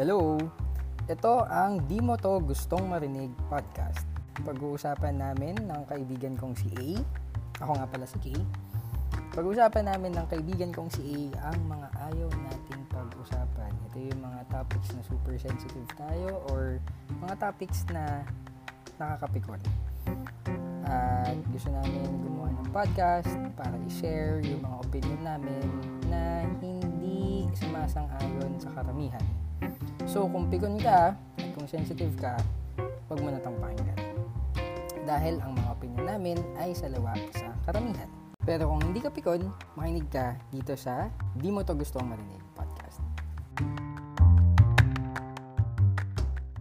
Hello! Ito ang Di Mo To Gustong Marinig podcast. Pag-uusapan namin ng kaibigan kong si A. Ako nga pala si K. Pag-uusapan namin ng kaibigan kong si A ang mga ayaw nating pag-usapan. Ito yung mga topics na super sensitive tayo or mga topics na nakakapikon. At gusto namin gumawa ng podcast para i-share yung mga opinion namin na hindi sumasang-ayon sa karamihan. So, kung pikon ka kung sensitive ka, huwag mo na tong pakinggan. Dahil ang mga opinion namin ay salawa sa karamihan. Pero kung hindi ka pikon, makinig ka dito sa Di Mo To Gustong Marinig.